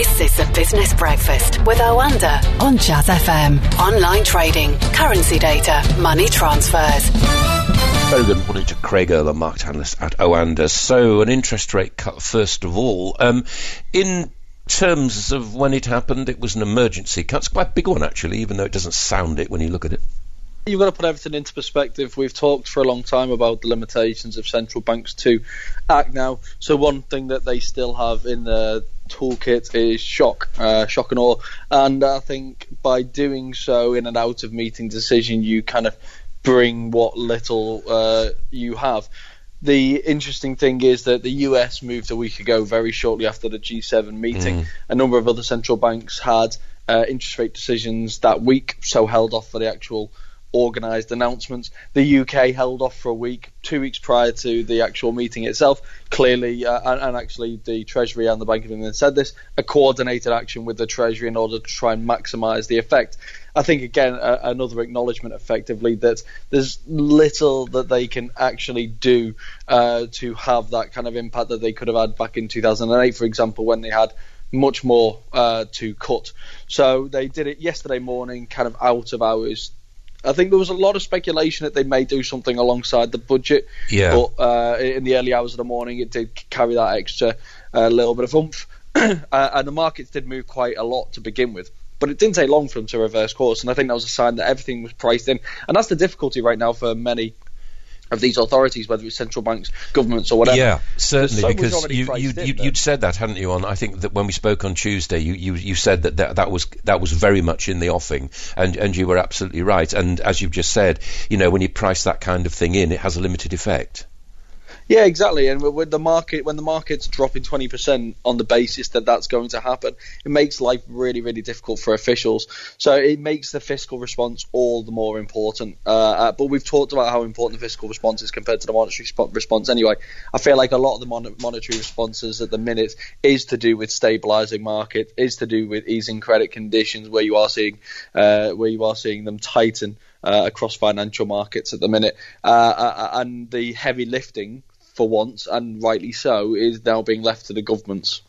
This is the Business Breakfast with Oanda on Jazz FM. Online trading, currency data, money transfers. Very good morning to Craig Erlam, market analyst at Oanda. So, an interest rate cut, first of all. Um, in terms of when it happened, it was an emergency cut. It's quite a big one, actually, even though it doesn't sound it when you look at it. You've got to put everything into perspective. We've talked for a long time about the limitations of central banks to act now. So one thing that they still have in the toolkit is shock, uh, shock and awe. And I think by doing so in an out of meeting decision, you kind of bring what little uh, you have. The interesting thing is that the US moved a week ago, very shortly after the G7 meeting. Mm. A number of other central banks had uh, interest rate decisions that week, so held off for the actual organised announcements. The UK held off for a week, two weeks prior to the actual meeting itself. Clearly, uh, and, and, actually, the Treasury and the Bank of England said this: a coordinated action with the Treasury in order to try and maximise the effect. I think again uh, another acknowledgement, effectively, that there's little that they can actually do uh, to have that kind of impact that they could have had back in 2008, for example, when they had much more uh, to cut. So they did it yesterday morning, kind of out of hours I think there was a lot of speculation that they may do something alongside the budget. Yeah. But uh, in the early hours of the morning, it did carry that extra uh, little bit of oomph, uh, and the markets did move quite a lot to begin with. But it didn't take long for them to reverse course, and I think that was a sign that everything was priced in. And that's the difficulty right now for many of these authorities, whether it's central banks, governments, or whatever. Yeah, certainly, so because you, you, you, would said that, hadn't you? On I think that when we spoke on Tuesday, you, you, you said that, that that was that was very much in the offing, and and you were absolutely right. And as you've just said, you know, when you price that kind of thing in, it has a limited effect. Yeah, exactly. And when the market when the market's dropping twenty percent on the basis that that's going to happen, it makes life really really difficult for officials. So it makes the fiscal response all the more important. Uh, uh, but we've talked about how important the fiscal response is compared to the monetary response. Anyway, I feel like a lot of the mon- monetary responses at the minute is to do with stabilising market, is to do with easing credit conditions, where you are seeing uh, where you are seeing them tighten. Uh, across financial markets at the minute, uh, uh, and the heavy lifting for once, and rightly so, is now being left to the governments.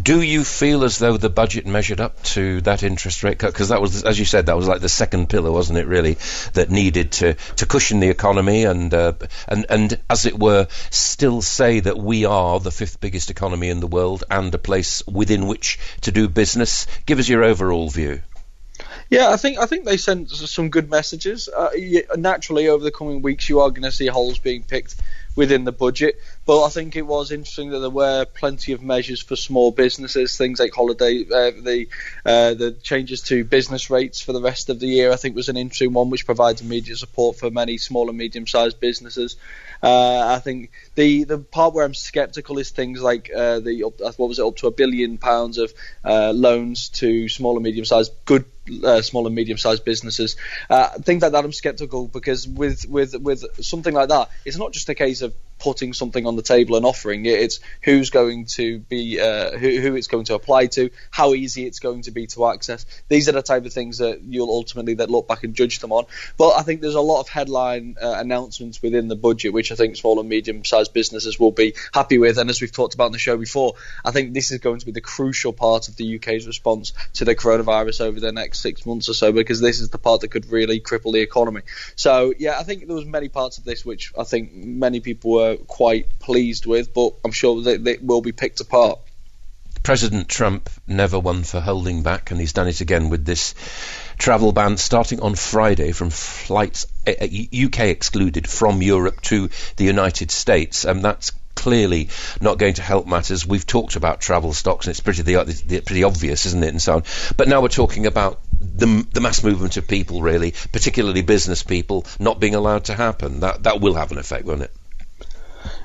Do you feel as though the budget measured up to that interest rate cut? Because that was, as you said, that was like the second pillar, wasn't it? Really, that needed to, to cushion the economy and uh, and and as it were, still say that we are the fifth biggest economy in the world and a place within which to do business. Give us your overall view. Yeah, I think I think they sent some good messages. Uh, naturally, over the coming weeks, you are going to see holes being picked within the budget. But I think it was interesting that there were plenty of measures for small businesses, things like holiday, uh, the uh, the changes to business rates for the rest of the year. I think was an interesting one, which provides immediate support for many small and medium sized businesses. Uh, I think the the part where I'm sceptical is things like uh, the what was it up to a billion pounds of uh, loans to small and medium sized good uh, small and medium sized businesses. Uh, things like that, I'm skeptical because with with with something like that, it's not just a case of putting something on the table and offering it. It's who's going to be uh, who, who, it's going to apply to, how easy it's going to be to access. These are the type of things that you'll ultimately then look back and judge them on. But I think there's a lot of headline uh, announcements within the budget, which I think small and medium sized businesses will be happy with. And as we've talked about in the show before, I think this is going to be the crucial part of the UK's response to the coronavirus over the next six months or so, because this is the part that could really cripple the economy. So yeah, I think there was many parts of this which I think many people were quite pleased with, but I'm sure that they will be picked apart. President Trump never one for holding back, and he's done it again with this travel ban starting on Friday from flights eh, eh, UK excluded from Europe to the United States, and that's clearly not going to help matters. We've talked about travel stocks, and it's pretty the, pretty obvious, isn't it, and so on. But now we're talking about the, the mass movement of people, really, particularly business people, not being allowed to happen. That that will have an effect, won't it?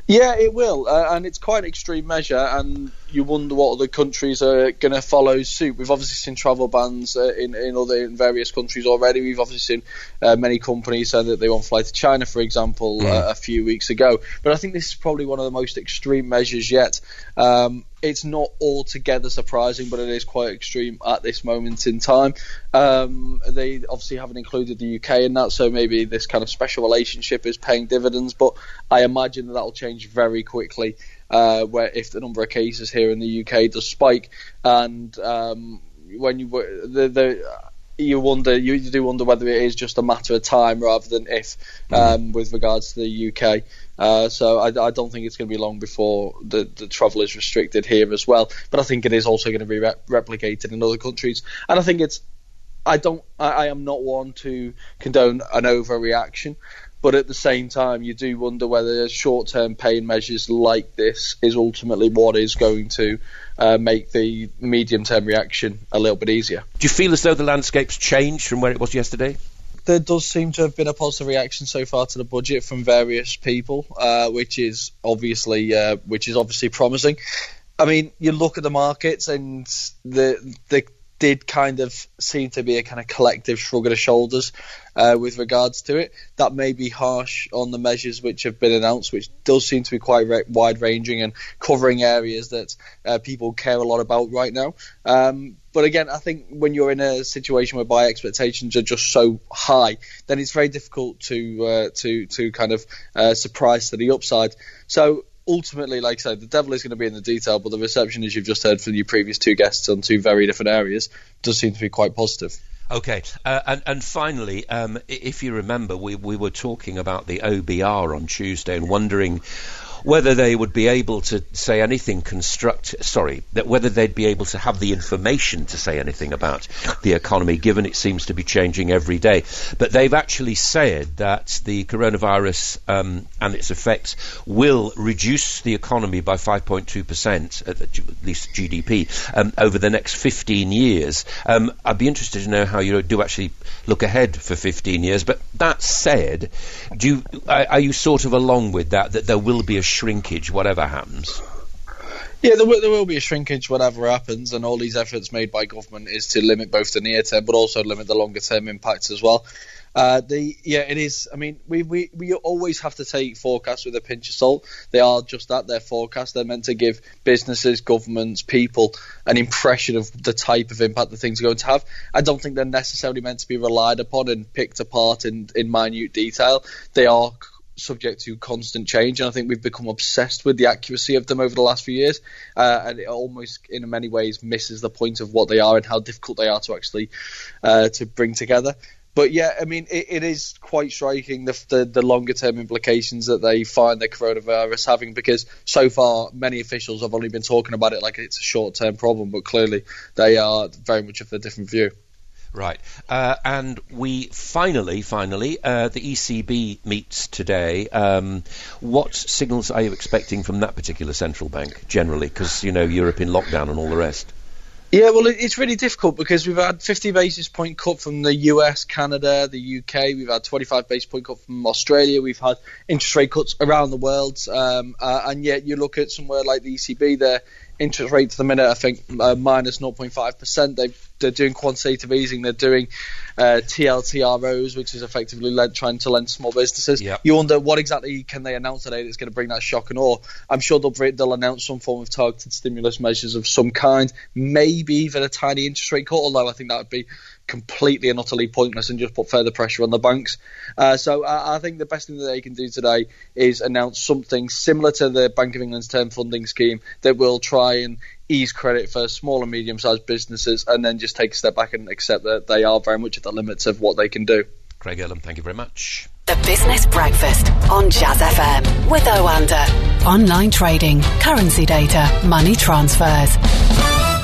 Yeah, it will, uh, and it's quite an extreme measure. And you wonder what other countries are going to follow suit. We've obviously seen travel bans uh, in in other in various countries already. We've obviously seen uh, many companies say that they won't fly to China, for example, mm. uh, a few weeks ago. But I think this is probably one of the most extreme measures yet. Um, it's not altogether surprising, but it is quite extreme at this moment in time. Um, they obviously haven't included the UK in that, so maybe this kind of special relationship is paying dividends. But I imagine that that will change very quickly uh, where if the number of cases here in the UK does spike, and um, when you the, the you wonder you do wonder whether it is just a matter of time rather than if mm. um, with regards to the UK. Uh, so I, I, don't think it's going to be long before the, the travel is restricted here as well. But I think it is also going to be re- replicated in other countries, and I think it's. I don't. I, I am not one to condone an overreaction, but at the same time, you do wonder whether short-term pain measures like this is ultimately what is going to uh, make the medium-term reaction a little bit easier. Do you feel as though the landscape's changed from where it was yesterday? there does seem to have been a positive reaction so far to the budget from various people, uh, which is obviously uh, which is obviously promising. I mean, you look at the markets and the the did kind of seem to be a kind of collective shrug of the shoulders uh, with regards to it. That may be harsh on the measures which have been announced, which does seem to be quite re- wide ranging and covering areas that uh, people care a lot about right now. Um, but again, I think when you're in a situation where buy expectations are just so high, then it's very difficult to uh, to to kind of uh, surprise to the upside. So ultimately, like I said, the devil is going to be in the detail, but the reception, as you've just heard from your previous two guests on two very different areas, does seem to be quite positive. Okay, uh, and, and finally, um, if you remember, we, we were talking about the OBR on Tuesday and wondering whether they would be able to say anything construct sorry that whether they'd be able to have the information to say anything about the economy given it seems to be changing every day. But they've actually said that the coronavirus um, and its effects will reduce the economy by 5.2% at, least GDP um, over the next 15 years. Um, I'd be interested to know how you do actually look ahead for 15 years. But that said do you, are, are you sort of along with that that there will be a shrinkage, whatever happens. Yeah, there will, there will be a shrinkage, whatever happens, and all these efforts made by government is to limit both the near term, but also limit the longer term impacts as well. Uh, the yeah, it is. I mean, we, we we always have to take forecasts with a pinch of salt. They are just that. They're forecasts. They're meant to give businesses, governments, people an impression of the type of impact that things are going to have. I don't think they're necessarily meant to be relied upon and picked apart in in minute detail. They are subject to constant change, and I think we've become obsessed with the accuracy of them over the last few years, uh, and it almost, in many ways, misses the point of what they are and how difficult they are to actually uh, to bring together. But yeah, I mean, it, it is quite striking the, the, the longer term implications that they find the coronavirus having, because so far many officials have only been talking about it like it's a short term problem, but clearly they are very much of a different view. Right. Uh, and we finally, finally, uh, the ECB meets today. Um, what signals are you expecting from that particular central bank generally? Because, you know, Europe in lockdown and all the rest. Yeah, well, it's really difficult because we've had 50 basis point cut from the US, Canada, the UK. We've had 25 basis point cut from Australia. We've had interest rate cuts around the world, um, uh, and yet you look at somewhere like the ECB, their interest rate to the minute, I think uh, minus 0.5 percent. They've they're doing quantitative easing. They're doing uh, TLTROs, which is effectively led, trying to lend small businesses. Yep. You wonder what exactly can they announce today that's going to bring that shock and awe. I'm sure they'll, they'll announce some form of targeted stimulus measures of some kind, maybe even a tiny interest rate cut. Although I think that would be completely and utterly pointless and just put further pressure on the banks. Uh, so I, I, think the best thing that they can do today is announce something similar to the Bank of England's term funding scheme that will try and ease credit for small and medium sized businesses and then just take a step back and accept that they are very much at the limits of what they can do. Craig Erlam, thank you very much. The Business Breakfast on Jazz FM with Oanda. Online trading, currency data, money transfers.